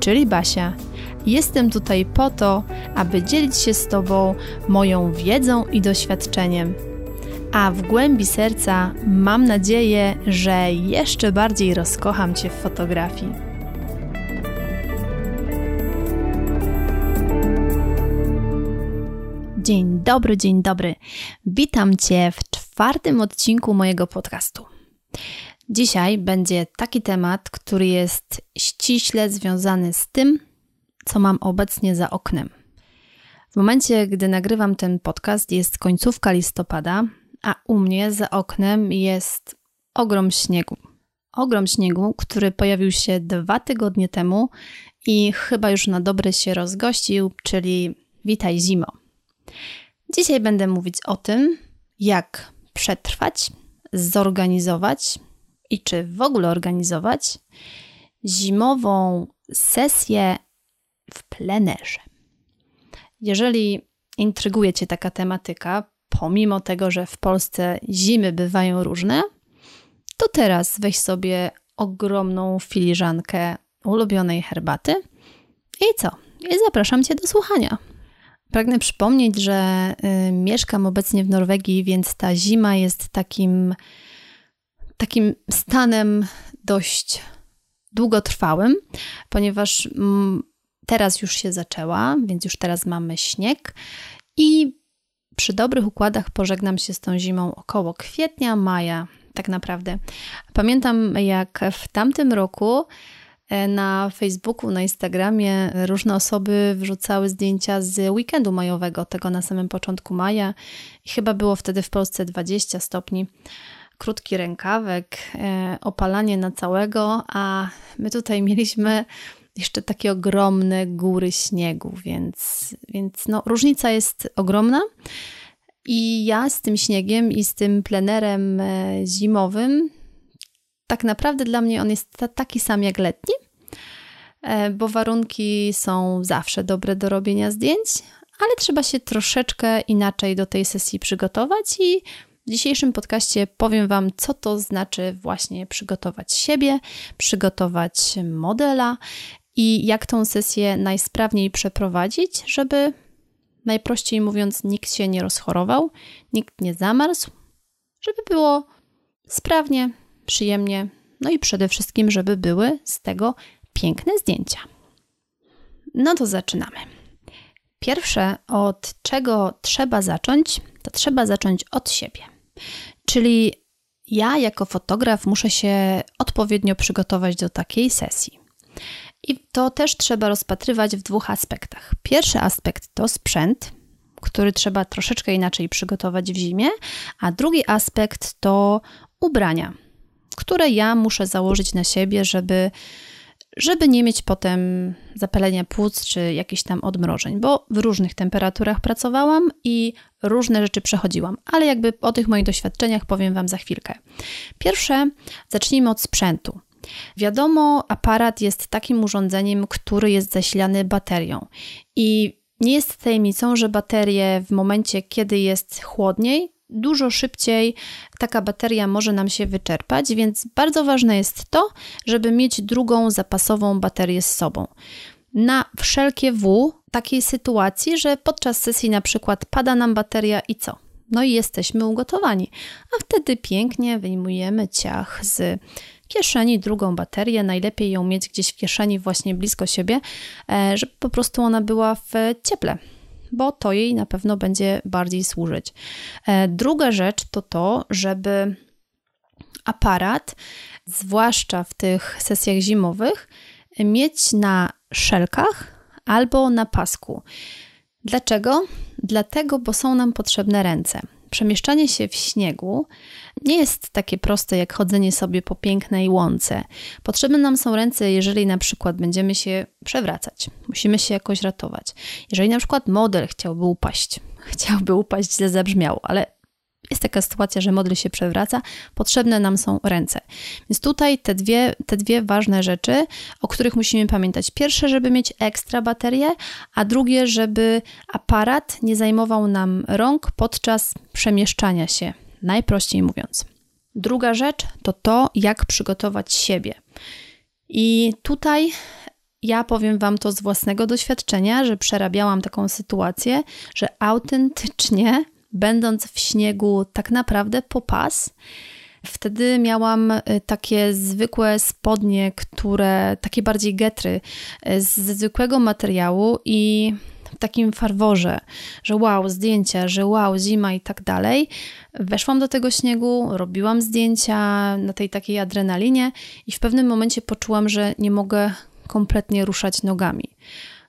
czyli Basia. Jestem tutaj po to, aby dzielić się z Tobą moją wiedzą i doświadczeniem. A w głębi serca mam nadzieję, że jeszcze bardziej rozkocham Cię w fotografii. Dzień dobry, dzień dobry. Witam Cię w czwartym odcinku mojego podcastu. Dzisiaj będzie taki temat, który jest ściśle związany z tym, co mam obecnie za oknem. W momencie, gdy nagrywam ten podcast, jest końcówka listopada, a u mnie za oknem jest ogrom śniegu. Ogrom śniegu, który pojawił się dwa tygodnie temu i chyba już na dobre się rozgościł, czyli witaj zimo. Dzisiaj będę mówić o tym, jak przetrwać, zorganizować i czy w ogóle organizować zimową sesję w plenerze. Jeżeli intryguje Cię taka tematyka, pomimo tego, że w Polsce zimy bywają różne, to teraz weź sobie ogromną filiżankę ulubionej herbaty i co? I zapraszam Cię do słuchania. Pragnę przypomnieć, że y, mieszkam obecnie w Norwegii, więc ta zima jest takim, takim stanem dość długotrwałym, ponieważ mm, teraz już się zaczęła, więc już teraz mamy śnieg i przy dobrych układach pożegnam się z tą zimą około kwietnia, maja, tak naprawdę. Pamiętam, jak w tamtym roku E, na Facebooku, na Instagramie różne osoby wrzucały zdjęcia z weekendu majowego, tego na samym początku maja. I chyba było wtedy w Polsce 20 stopni. Krótki rękawek, e, opalanie na całego, a my tutaj mieliśmy jeszcze takie ogromne góry śniegu, więc, więc no, różnica jest ogromna. I ja z tym śniegiem i z tym plenerem e, zimowym tak naprawdę dla mnie on jest taki sam jak letni, e, bo warunki są zawsze dobre do robienia zdjęć, ale trzeba się troszeczkę inaczej do tej sesji przygotować i w dzisiejszym podcaście powiem Wam, co to znaczy właśnie przygotować siebie, przygotować modela i jak tą sesję najsprawniej przeprowadzić, żeby najprościej mówiąc, nikt się nie rozchorował, nikt nie zamarzł, żeby było sprawnie, przyjemnie, no i przede wszystkim, żeby były z tego piękne zdjęcia. No to zaczynamy. Pierwsze, od czego trzeba zacząć, to trzeba zacząć od siebie. Czyli ja, jako fotograf, muszę się odpowiednio przygotować do takiej sesji. I to też trzeba rozpatrywać w dwóch aspektach. Pierwszy aspekt to sprzęt, który trzeba troszeczkę inaczej przygotować w zimie, a drugi aspekt to ubrania, które ja muszę założyć na siebie, żeby, żeby nie mieć potem zapalenia płuc czy jakichś tam odmrożeń, bo w różnych temperaturach pracowałam i różne rzeczy przechodziłam, ale jakby o tych moich doświadczeniach powiem Wam za chwilkę. Pierwsze, zacznijmy od sprzętu. Wiadomo, aparat jest takim urządzeniem, który jest zasilany baterią i nie jest tajemnicą, że baterie w momencie, kiedy jest chłodniej, dużo szybciej taka bateria może nam się wyczerpać, więc bardzo ważne jest to, żeby mieć drugą zapasową baterię z sobą. Na wszelkie W takiej sytuacji, że podczas sesji na przykład pada nam bateria i co? No i jesteśmy ugotowani. A wtedy pięknie wyjmujemy ciach z kieszeni drugą baterię. Najlepiej ją mieć gdzieś w kieszeni, właśnie blisko siebie, e, żeby po prostu ona była w cieple bo to jej na pewno będzie bardziej służyć. E, druga rzecz to to, żeby aparat, zwłaszcza w tych sesjach zimowych, mieć na szelkach albo na pasku. Dlaczego? Dlatego, bo są nam potrzebne ręce. Przemieszczanie się w śniegu nie jest takie proste jak chodzenie sobie po pięknej łące. Potrzebne nam są ręce, jeżeli na przykład będziemy się przewracać, musimy się jakoś ratować. Jeżeli na przykład model chciałby upaść, chciałby upaść, źle zabrzmiało, ale jest taka sytuacja, że model się przewraca, potrzebne nam są ręce. Więc tutaj te dwie, te dwie ważne rzeczy, o których musimy pamiętać. Pierwsze, żeby mieć ekstra baterię, a drugie, żeby aparat nie zajmował nam rąk podczas przemieszczania się, najprościej mówiąc. Druga rzecz to to, jak przygotować siebie. I tutaj ja powiem Wam to z własnego doświadczenia, że przerabiałam taką sytuację, że autentycznie będąc w śniegu tak naprawdę po pas. Wtedy miałam y, takie zwykłe spodnie, które, takie bardziej getry, y, z zwykłego materiału i w takim farworze, że wow, zdjęcia, że wow, zima i tak dalej. Weszłam do tego śniegu, robiłam zdjęcia na tej takiej adrenalinie i w pewnym momencie poczułam, że nie mogę kompletnie ruszać nogami.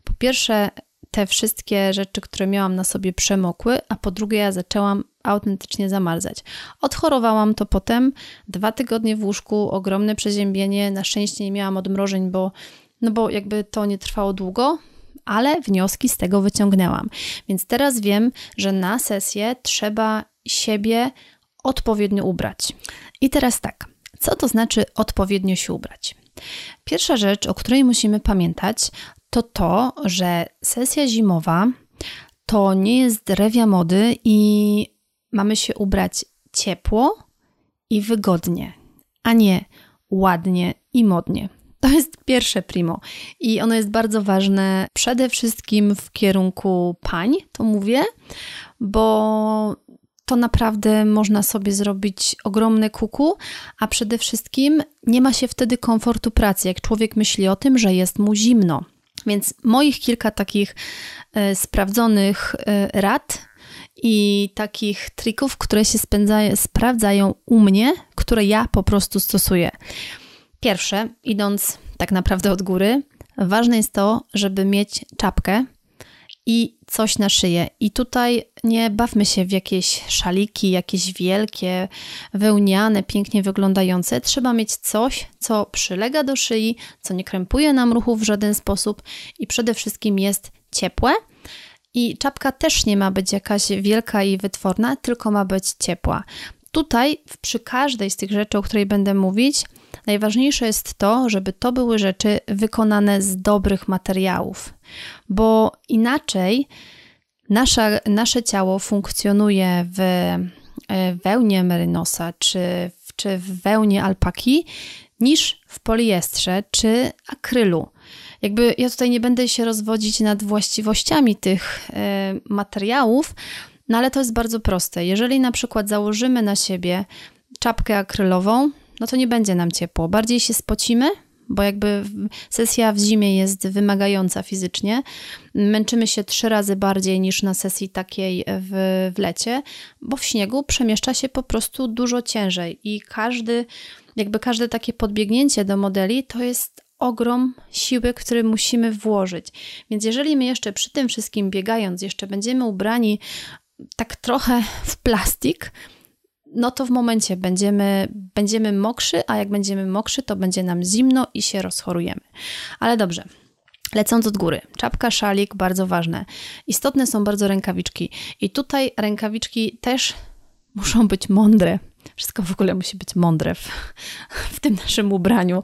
Po pierwsze, te wszystkie rzeczy, które miałam na sobie przemokły, a po drugie ja zaczęłam autentycznie zamarzać. Odchorowałam to potem, dwa tygodnie w łóżku, ogromne przeziębienie, na szczęście nie miałam odmrożeń, bo, no bo jakby to nie trwało długo, ale wnioski z tego wyciągnęłam. Więc teraz wiem, że na sesję trzeba siebie odpowiednio ubrać. I teraz tak, co to znaczy odpowiednio się ubrać? Pierwsza rzecz, o której musimy pamiętać, to to, że sesja zimowa to nie jest rewia mody i mamy się ubrać ciepło i wygodnie, a nie ładnie i modnie. To jest pierwsze primo i ono jest bardzo ważne przede wszystkim w kierunku pań, to mówię, bo to naprawdę można sobie zrobić ogromne kuku, a przede wszystkim nie ma się wtedy komfortu pracy, jak człowiek myśli o tym, że jest mu zimno. Więc moich kilka takich e, sprawdzonych e, rad i takich trików, które się sprawdzają u mnie, które ja po prostu stosuję. Pierwsze, idąc tak naprawdę od góry, ważne jest to, żeby mieć czapkę, i coś na szyję. I tutaj nie bawmy się w jakieś szaliki, jakieś wielkie, wełniane, pięknie wyglądające. Trzeba mieć coś, co przylega do szyi, co nie krępuje nam ruchów w żaden sposób i przede wszystkim jest ciepłe. I czapka też nie ma być jakaś wielka i wytworna, tylko ma być ciepła. Tutaj, przy każdej z tych rzeczy, o której będę mówić, najważniejsze jest to, żeby to były rzeczy wykonane z dobrych materiałów, bo inaczej nasza, nasze ciało funkcjonuje w e, wełnie merynosa czy, czy w wełnie alpaki niż w poliestrze czy akrylu. Jakby ja tutaj nie będę się rozwodzić nad właściwościami tych e, materiałów, no ale to jest bardzo proste. Jeżeli na przykład założymy na siebie czapkę akrylową, no to nie będzie nam ciepło. Bardziej się spocimy, bo jakby sesja w zimie jest wymagająca fizycznie. Męczymy się trzy razy bardziej niż na sesji takiej w, w lecie, bo w śniegu przemieszcza się po prostu dużo ciężej i każdy, jakby każde takie podbiegnięcie do modeli to jest ogrom siły, który musimy włożyć. Więc jeżeli my jeszcze przy tym wszystkim biegając, jeszcze będziemy ubrani tak trochę w plastik, no to w momencie będziemy, będziemy mokrzy, a jak będziemy mokrzy, to będzie nam zimno i się rozchorujemy. Ale dobrze. Lecąc od góry, czapka, szalik, bardzo ważne. Istotne są bardzo rękawiczki. I tutaj rękawiczki też muszą być mądre. Wszystko w ogóle musi być mądre w, w tym naszym ubraniu.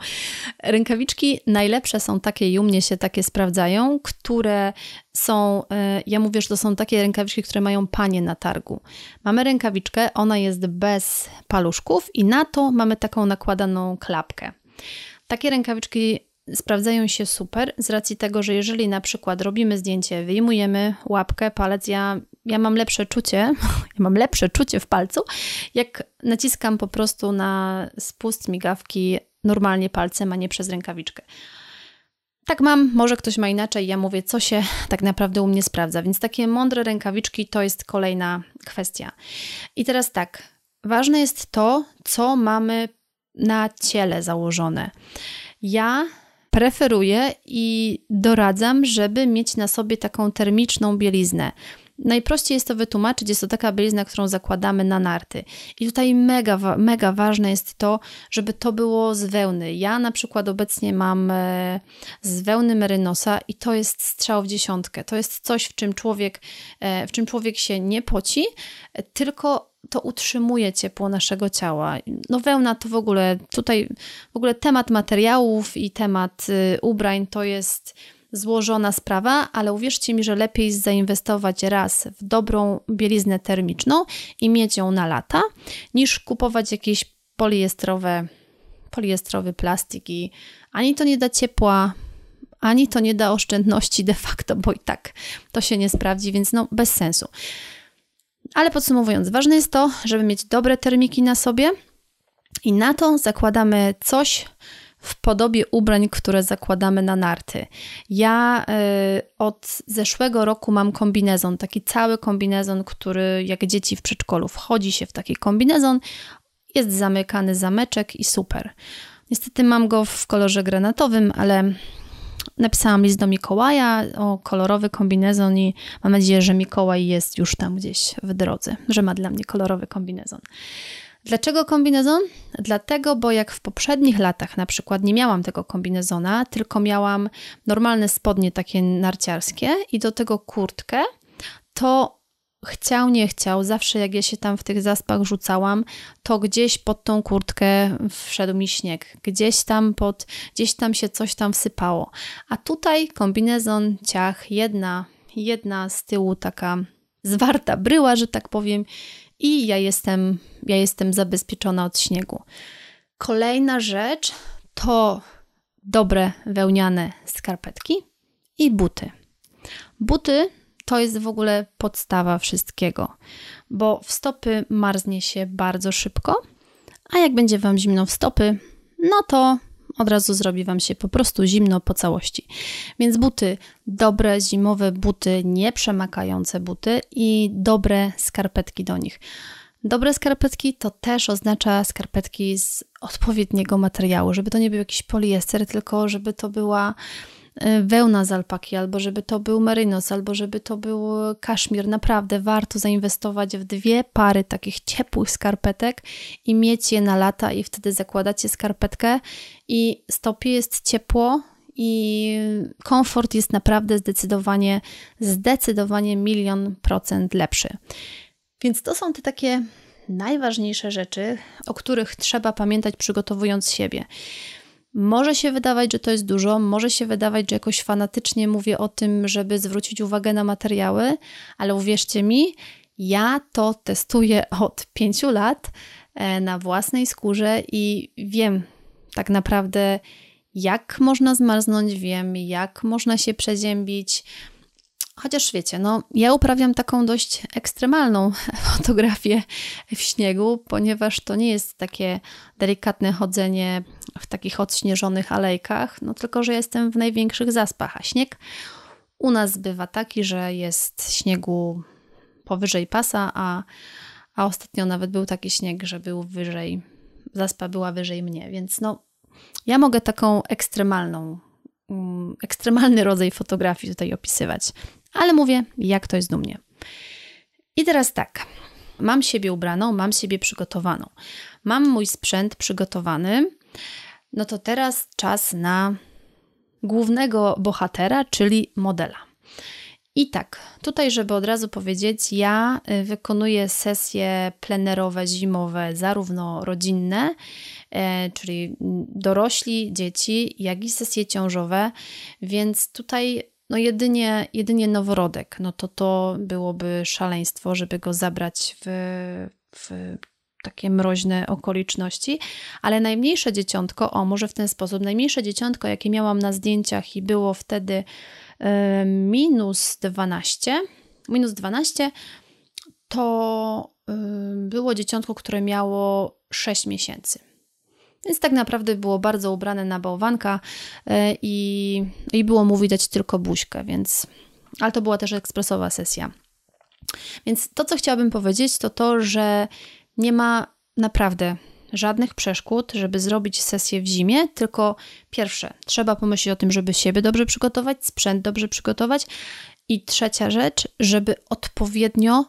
Rękawiczki najlepsze są takie i u mnie się takie sprawdzają, które są, e, ja mówię, że to są takie rękawiczki, które mają panie na targu. Mamy rękawiczkę, ona jest bez paluszków i na to mamy taką nakładaną klapkę. Takie rękawiczki sprawdzają się super z racji tego, że jeżeli na przykład robimy zdjęcie, wyjmujemy łapkę, palec, ja, ja mam lepsze czucie, ja mam lepsze czucie w palcu, jak naciskam po prostu na spust migawki normalnie palcem, a nie przez rękawiczkę. Tak mam, może ktoś ma inaczej, ja mówię, co się tak naprawdę u mnie sprawdza. Więc takie mądre rękawiczki to jest kolejna kwestia. I teraz tak, ważne jest to, co mamy na ciele założone. Ja preferuję i doradzam, żeby mieć na sobie taką termiczną bieliznę. Najprościej jest to wytłumaczyć, jest to taka bielizna, którą zakładamy na narty. I tutaj mega, mega ważne jest to, żeby to było z wełny. Ja na przykład obecnie mam e, z wełny merynosa i to jest strzał w dziesiątkę. To jest coś, w czym człowiek, e, w czym człowiek się nie poci, tylko to utrzymuje ciepło naszego ciała. No wełna to w ogóle, tutaj w ogóle temat materiałów i temat ubrań to jest złożona sprawa, ale uwierzcie mi, że lepiej zainwestować raz w dobrą bieliznę termiczną i mieć ją na lata, niż kupować jakieś poliestrowe, poliestrowy plastik i ani to nie da ciepła, ani to nie da oszczędności de facto, bo i tak to się nie sprawdzi, więc no bez sensu. Ale podsumowując, ważne jest to, żeby mieć dobre termiki na sobie i na to zakładamy coś w podobie ubrań, które zakładamy na narty. Ja y, od zeszłego roku mam kombinezon, taki cały kombinezon, który jak dzieci w przedszkolu wchodzi się w taki kombinezon, jest zamykany zameczek i super. Niestety mam go w kolorze granatowym, ale napisałam list do Mikołaja o kolorowy kombinezon i mam nadzieję, że Mikołaj jest już tam gdzieś w drodze, że ma dla mnie kolorowy kombinezon. Dlaczego kombinezon? Dlatego, bo jak w poprzednich latach na przykład nie miałam tego kombinezona, tylko miałam normalne spodnie takie narciarskie i do tego kurtkę, to chciał, nie chciał, zawsze jak ja się tam w tych zaspach rzucałam, to gdzieś pod tą kurtkę wszedł mi śnieg. Gdzieś tam pod, gdzieś tam się coś tam wsypało. A tutaj kombinezon, ciach, jedna, jedna z tyłu taka zwarta bryła, że tak powiem, i ja jestem, ja jestem zabezpieczona od śniegu. Kolejna rzecz to dobre wełniane skarpetki i buty. Buty to jest w ogóle podstawa wszystkiego, bo w stopy marznie się bardzo szybko, a jak będzie Wam zimno w stopy, no to od razu zrobi Wam się po prostu zimno po całości. Więc buty, dobre zimowe buty, nieprzemakające buty i dobre skarpetki do nich. Dobre skarpetki to też oznacza skarpetki z odpowiedniego materiału, żeby to nie był jakiś poliester, tylko żeby to była wełna z alpaki, albo żeby to był merynos, albo żeby to był kaszmir. Naprawdę warto zainwestować w dwie pary takich ciepłych skarpetek i mieć je na lata i wtedy zakładacie skarpetkę i stopie jest ciepło i komfort jest naprawdę zdecydowanie, zdecydowanie milion procent lepszy. Więc to są te takie najważniejsze rzeczy, o których trzeba pamiętać przygotowując siebie. Może się wydawać, że to jest dużo, może się wydawać, że jakoś fanatycznie mówię o tym, żeby zwrócić uwagę na materiały, ale uwierzcie mi, ja to testuję od pięciu lat e, na własnej skórze i wiem tak naprawdę, jak można zmarznąć, wiem, jak można się przeziębić, Chociaż wiecie, no ja uprawiam taką dość ekstremalną fotografię w śniegu, ponieważ to nie jest takie delikatne chodzenie w takich odśnieżonych alejkach, no tylko że jestem w największych zaspach, a śnieg u nas bywa taki, że jest śniegu powyżej pasa, a, a ostatnio nawet był taki śnieg, że był wyżej, zaspa była wyżej mnie, więc no ja mogę taką ekstremalną mm, ekstremalny rodzaj fotografii tutaj opisywać ale mówię, jak to jest do mnie. I teraz tak. Mam siebie ubraną, mam siebie przygotowaną. Mam mój sprzęt przygotowany. No to teraz czas na głównego bohatera, czyli modela. I tak, tutaj, żeby od razu powiedzieć, ja y, wykonuję sesje plenerowe, zimowe, zarówno rodzinne, e, czyli dorośli, dzieci, jak i sesje ciążowe, więc tutaj no jedynie, jedynie noworodek, no to to byłoby szaleństwo, żeby go zabrać w, w takie mroźne okoliczności, ale najmniejsze dzieciątko, o może w ten sposób, najmniejsze dzieciątko, jakie miałam na zdjęciach i było wtedy y, minus 12, minus 12, to y, było dzieciątko, które miało 6 miesięcy. Więc tak naprawdę było bardzo ubrane na bałwanka e, i, i było mu widać tylko buźkę, więc... Ale to była też ekspresowa sesja. Więc to, co chciałabym powiedzieć, to to, że nie ma naprawdę żadnych przeszkód, żeby zrobić sesję w zimie, tylko pierwsze, trzeba pomyśleć o tym, żeby siebie dobrze przygotować, sprzęt dobrze przygotować I trzecia rzecz, żeby odpowiednio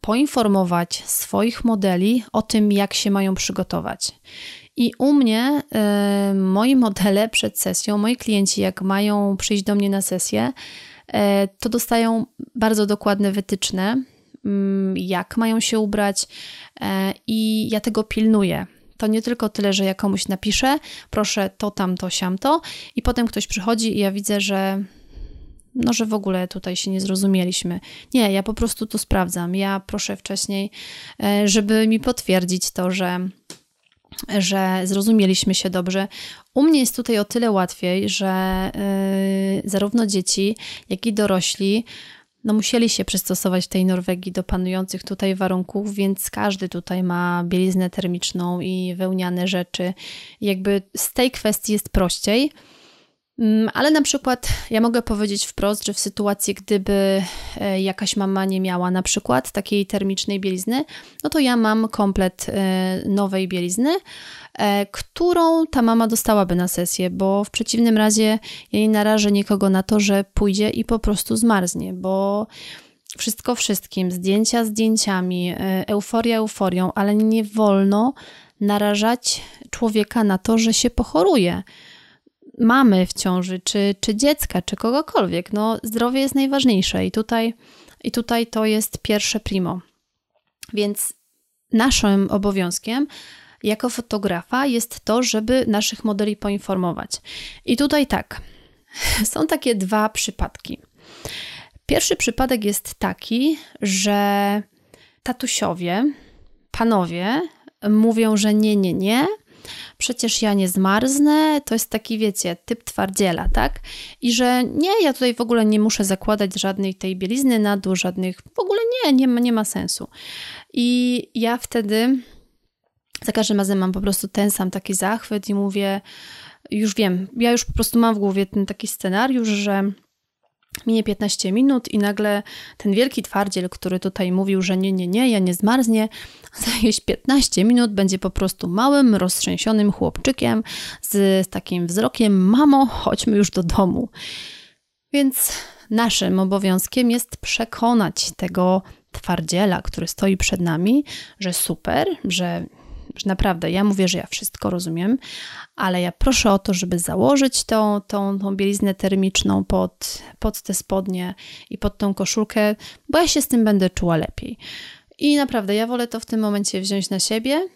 poinformować swoich modeli o tym, jak się mają przygotować. I u mnie y, moi modele przed sesją, moi klienci, jak mają przyjść do mnie na sesję, y, to dostają bardzo dokładne wytyczne, y, jak mają się ubrać, y, i ja tego pilnuję. To nie tylko tyle, że ja komuś napiszę, proszę to, tamto, siamto, i potem ktoś przychodzi i ja widzę, że no, że w ogóle tutaj się nie zrozumieliśmy. Nie, ja po prostu to sprawdzam. Ja proszę wcześniej, e, żeby mi potwierdzić to, że że zrozumieliśmy się dobrze. U mnie jest tutaj o tyle łatwiej, że yy, zarówno dzieci, jak i dorośli no musieli się przystosować w tej Norwegii do panujących tutaj warunków, więc każdy tutaj ma bieliznę termiczną i wełniane rzeczy. Jakby z tej kwestii jest prościej. Mm, ale na przykład ja mogę powiedzieć wprost, że w sytuacji, gdyby e, jakaś mama nie miała na przykład takiej termicznej bielizny, no to ja mam komplet e, nowej bielizny, e, którą ta mama dostałaby na sesję, bo w przeciwnym razie ja nie narażę nikogo na to, że pójdzie i po prostu zmarznie, bo wszystko wszystkim, zdjęcia zdjęciami, euforia euforią, ale nie wolno narażać człowieka na to, że się pochoruje mamy w ciąży, czy, czy dziecka, czy kogokolwiek. No, zdrowie jest najważniejsze i tutaj, i tutaj to jest pierwsze primo. Więc naszym obowiązkiem jako fotografa jest to, żeby naszych modeli poinformować. I tutaj tak, są takie dwa przypadki. Pierwszy przypadek jest taki, że tatusiowie, panowie mówią, że nie, nie, nie, przecież ja nie zmarznę, to jest taki, wiecie, typ twardziela, tak? I że nie, ja tutaj w ogóle nie muszę zakładać żadnej tej bielizny na dół, żadnych, w ogóle nie, nie ma, nie ma sensu. I ja wtedy za każdym razem mam po prostu ten sam taki zachwyt i mówię, już wiem, ja już po prostu mam w głowie ten taki scenariusz, że Minie 15 minut i nagle ten wielki twardziel, który tutaj mówił, że nie, nie, nie, ja nie zmarznie, za jakieś 15 minut będzie po prostu małym, roztrzęsionym chłopczykiem z takim wzrokiem: Mamo, chodźmy już do domu. Więc naszym obowiązkiem jest przekonać tego twardziela, który stoi przed nami, że super, że że naprawdę ja mówię, że ja wszystko rozumiem, ale ja proszę o to, żeby założyć tą, tą, tą bieliznę termiczną pod, pod te spodnie i pod tą koszulkę, bo ja się z tym będę czuła lepiej. I naprawdę ja wolę to w tym momencie wziąć na siebie,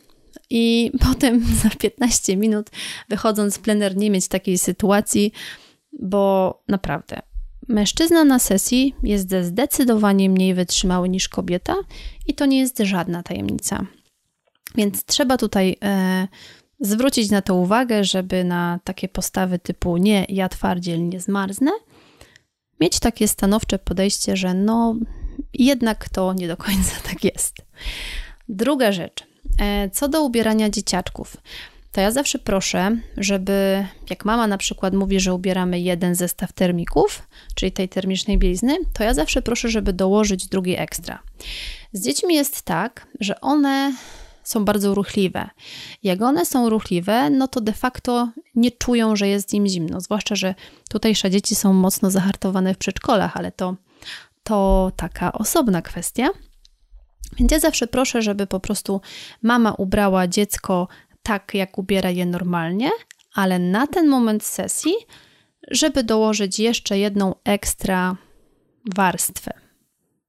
i potem za 15 minut, wychodząc z plener, nie mieć takiej sytuacji, bo naprawdę mężczyzna na sesji jest zdecydowanie mniej wytrzymały niż kobieta, i to nie jest żadna tajemnica. Więc trzeba tutaj e, zwrócić na to uwagę, żeby na takie postawy typu nie, ja twardziel nie zmarznę, mieć takie stanowcze podejście, że no jednak to nie do końca tak jest. Druga rzecz, e, co do ubierania dzieciaczków, to ja zawsze proszę, żeby jak mama na przykład mówi, że ubieramy jeden zestaw termików, czyli tej termicznej bielizny, to ja zawsze proszę, żeby dołożyć drugi ekstra. Z dziećmi jest tak, że one są bardzo ruchliwe. Jak one są ruchliwe, no to de facto nie czują, że jest im zimno. Zwłaszcza, że tutejsze dzieci są mocno zahartowane w przedszkolach, ale to, to taka osobna kwestia. Więc ja zawsze proszę, żeby po prostu mama ubrała dziecko tak, jak ubiera je normalnie, ale na ten moment sesji, żeby dołożyć jeszcze jedną ekstra warstwę.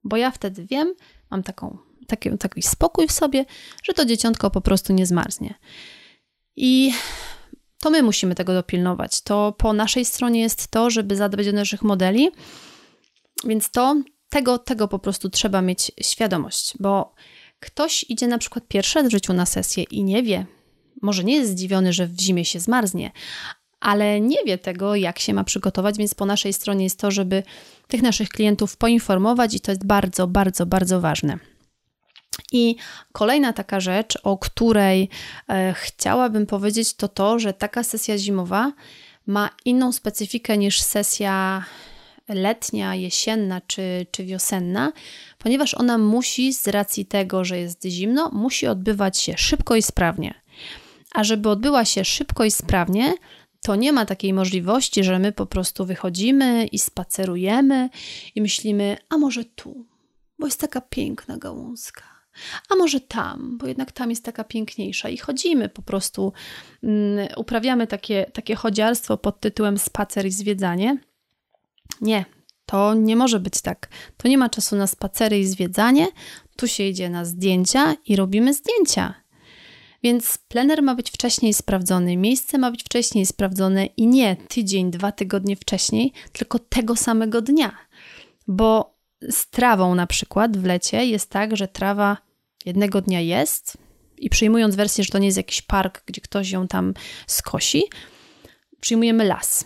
Bo ja wtedy wiem, mam taką taki, taki spokój w sobie, że to dzieciątko po prostu nie zmarznie. I to my musimy tego dopilnować. To po naszej stronie jest to, żeby zadbać o naszych modeli, więc to tego, tego po prostu trzeba mieć świadomość, bo ktoś idzie na przykład pierwszy raz w życiu na sesję i nie wie, może nie jest zdziwiony, że w zimie się zmarznie, ale nie wie tego, jak się ma przygotować, więc po naszej stronie jest to, żeby tych naszych klientów poinformować i to jest bardzo, bardzo, bardzo ważne. I kolejna taka rzecz, o której e, chciałabym powiedzieć, to to, że taka sesja zimowa ma inną specyfikę niż sesja letnia, jesienna czy, czy wiosenna, ponieważ ona musi, z racji tego, że jest zimno, musi odbywać się szybko i sprawnie. A żeby odbyła się szybko i sprawnie, to nie ma takiej możliwości, że my po prostu wychodzimy i spacerujemy i myślimy, a może tu, bo jest taka piękna gałązka. A może tam, bo jednak tam jest taka piękniejsza i chodzimy po prostu, um, uprawiamy takie, takie chodziarstwo pod tytułem spacer i zwiedzanie. Nie, to nie może być tak. To nie ma czasu na spacery i zwiedzanie, tu się idzie na zdjęcia i robimy zdjęcia. Więc plener ma być wcześniej sprawdzony, miejsce ma być wcześniej sprawdzone i nie tydzień, dwa tygodnie wcześniej, tylko tego samego dnia. Bo z trawą na przykład w lecie jest tak, że trawa jednego dnia jest i przyjmując wersję, że to nie jest jakiś park, gdzie ktoś ją tam skosi, przyjmujemy las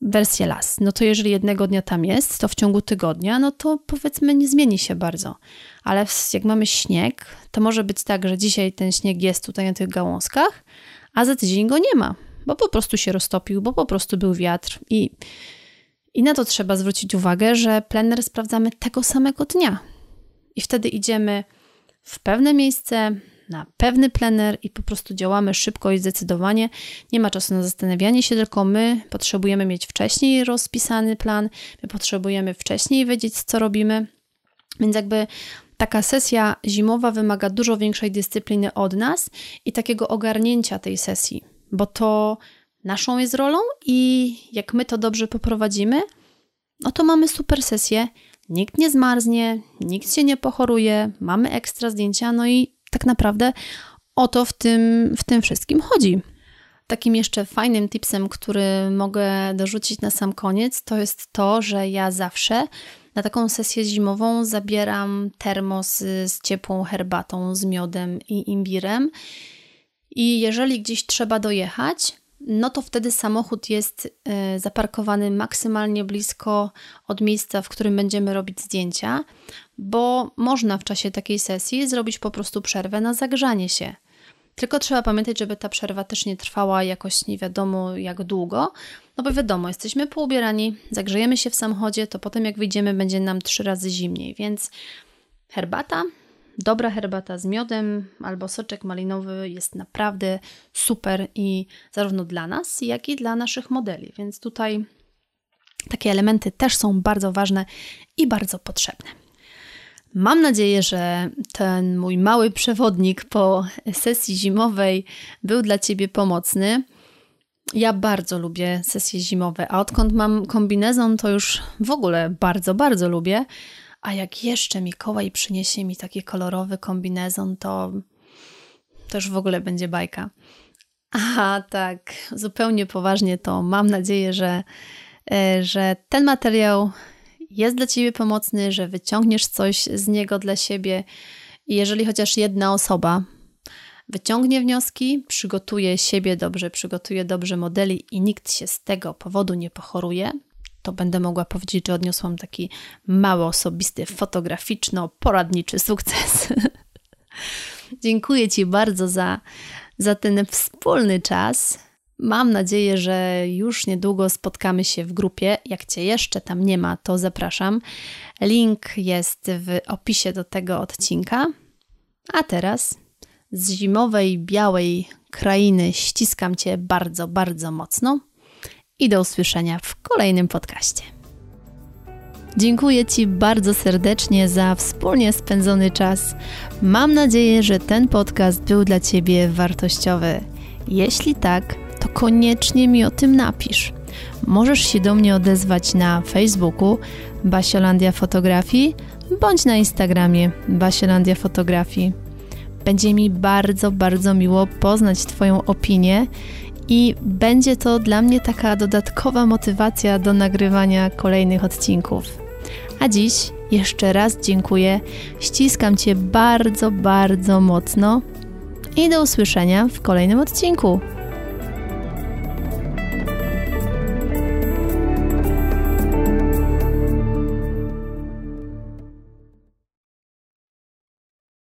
wersję las. No to jeżeli jednego dnia tam jest, to w ciągu tygodnia, no to powiedzmy nie zmieni się bardzo. Ale jak mamy śnieg, to może być tak, że dzisiaj ten śnieg jest tutaj na tych gałązkach, a za tydzień go nie ma, bo po prostu się roztopił, bo po prostu był wiatr i, i na to trzeba zwrócić uwagę, że plener sprawdzamy tego samego dnia. I wtedy idziemy w pewne miejsce, na pewny plener i po prostu działamy szybko i zdecydowanie. Nie ma czasu na zastanawianie się, tylko my potrzebujemy mieć wcześniej rozpisany plan, my potrzebujemy wcześniej wiedzieć, co robimy. Więc jakby taka sesja zimowa wymaga dużo większej dyscypliny od nas i takiego ogarnięcia tej sesji, bo to naszą jest rolą i jak my to dobrze poprowadzimy, no to mamy super sesję. Nikt nie zmarznie, nikt się nie pochoruje, mamy ekstra zdjęcia, no i tak naprawdę o to w tym, w tym wszystkim chodzi. Takim jeszcze fajnym tipsem, który mogę dorzucić na sam koniec, to jest to, że ja zawsze na taką sesję zimową zabieram termos z ciepłą herbatą, z miodem i imbirem. I jeżeli gdzieś trzeba dojechać, no to wtedy samochód jest e, zaparkowany maksymalnie blisko od miejsca, w którym będziemy robić zdjęcia, bo można w czasie takiej sesji zrobić po prostu przerwę na zagrzanie się. Tylko trzeba pamiętać, żeby ta przerwa też nie trwała jakoś nie wiadomo jak długo, no bo wiadomo, jesteśmy poubierani, zagrzejemy się w samochodzie, to potem jak wyjdziemy będzie nam trzy razy zimniej, więc herbata, dobra herbata z miodem albo soczek malinowy jest naprawdę super i zarówno dla nas, jak i dla naszych modeli. Więc tutaj takie elementy też są bardzo ważne i bardzo potrzebne. Mam nadzieję, że ten mój mały przewodnik po sesji zimowej był dla Ciebie pomocny. Ja bardzo lubię sesje zimowe, a odkąd mam kombinezon, to już w ogóle bardzo, bardzo lubię. A jak jeszcze Mikołaj przyniesie mi taki kolorowy kombinezon, to, już w ogóle będzie bajka. A tak, zupełnie poważnie to mam nadzieję, że, e, że ten materiał jest dla Ciebie pomocny, że wyciągniesz coś z niego dla siebie. I jeżeli chociaż jedna osoba wyciągnie wnioski, przygotuje siebie dobrze, przygotuje dobrze modeli i nikt się z tego powodu nie pochoruje, to będę mogła powiedzieć, że odniosłam taki mały, osobisty, fotograficzno-poradniczy sukces. Dziękuję Ci bardzo za, za ten wspólny czas. Mam nadzieję, że już niedługo spotkamy się w grupie. Jak Cię jeszcze tam nie ma, to zapraszam. Link jest w opisie do tego odcinka. A teraz z zimowej, białej krainy ściskam Cię bardzo, bardzo mocno i do usłyszenia w kolejnym podcaście. Dziękuję Ci bardzo serdecznie za wspólnie spędzony czas. Mam nadzieję, że ten podcast był dla Ciebie wartościowy. Jeśli tak, to koniecznie mi o tym napisz. Możesz się do mnie odezwać na Facebooku Basiolandia Fotografii bądź na Instagramie Basiolandia Fotografii. Będzie mi bardzo, bardzo miło poznać Twoją opinię i będzie to dla mnie taka dodatkowa motywacja do nagrywania kolejnych odcinków. A dziś jeszcze raz dziękuję, ściskam Cię bardzo, bardzo mocno i do usłyszenia w kolejnym odcinku.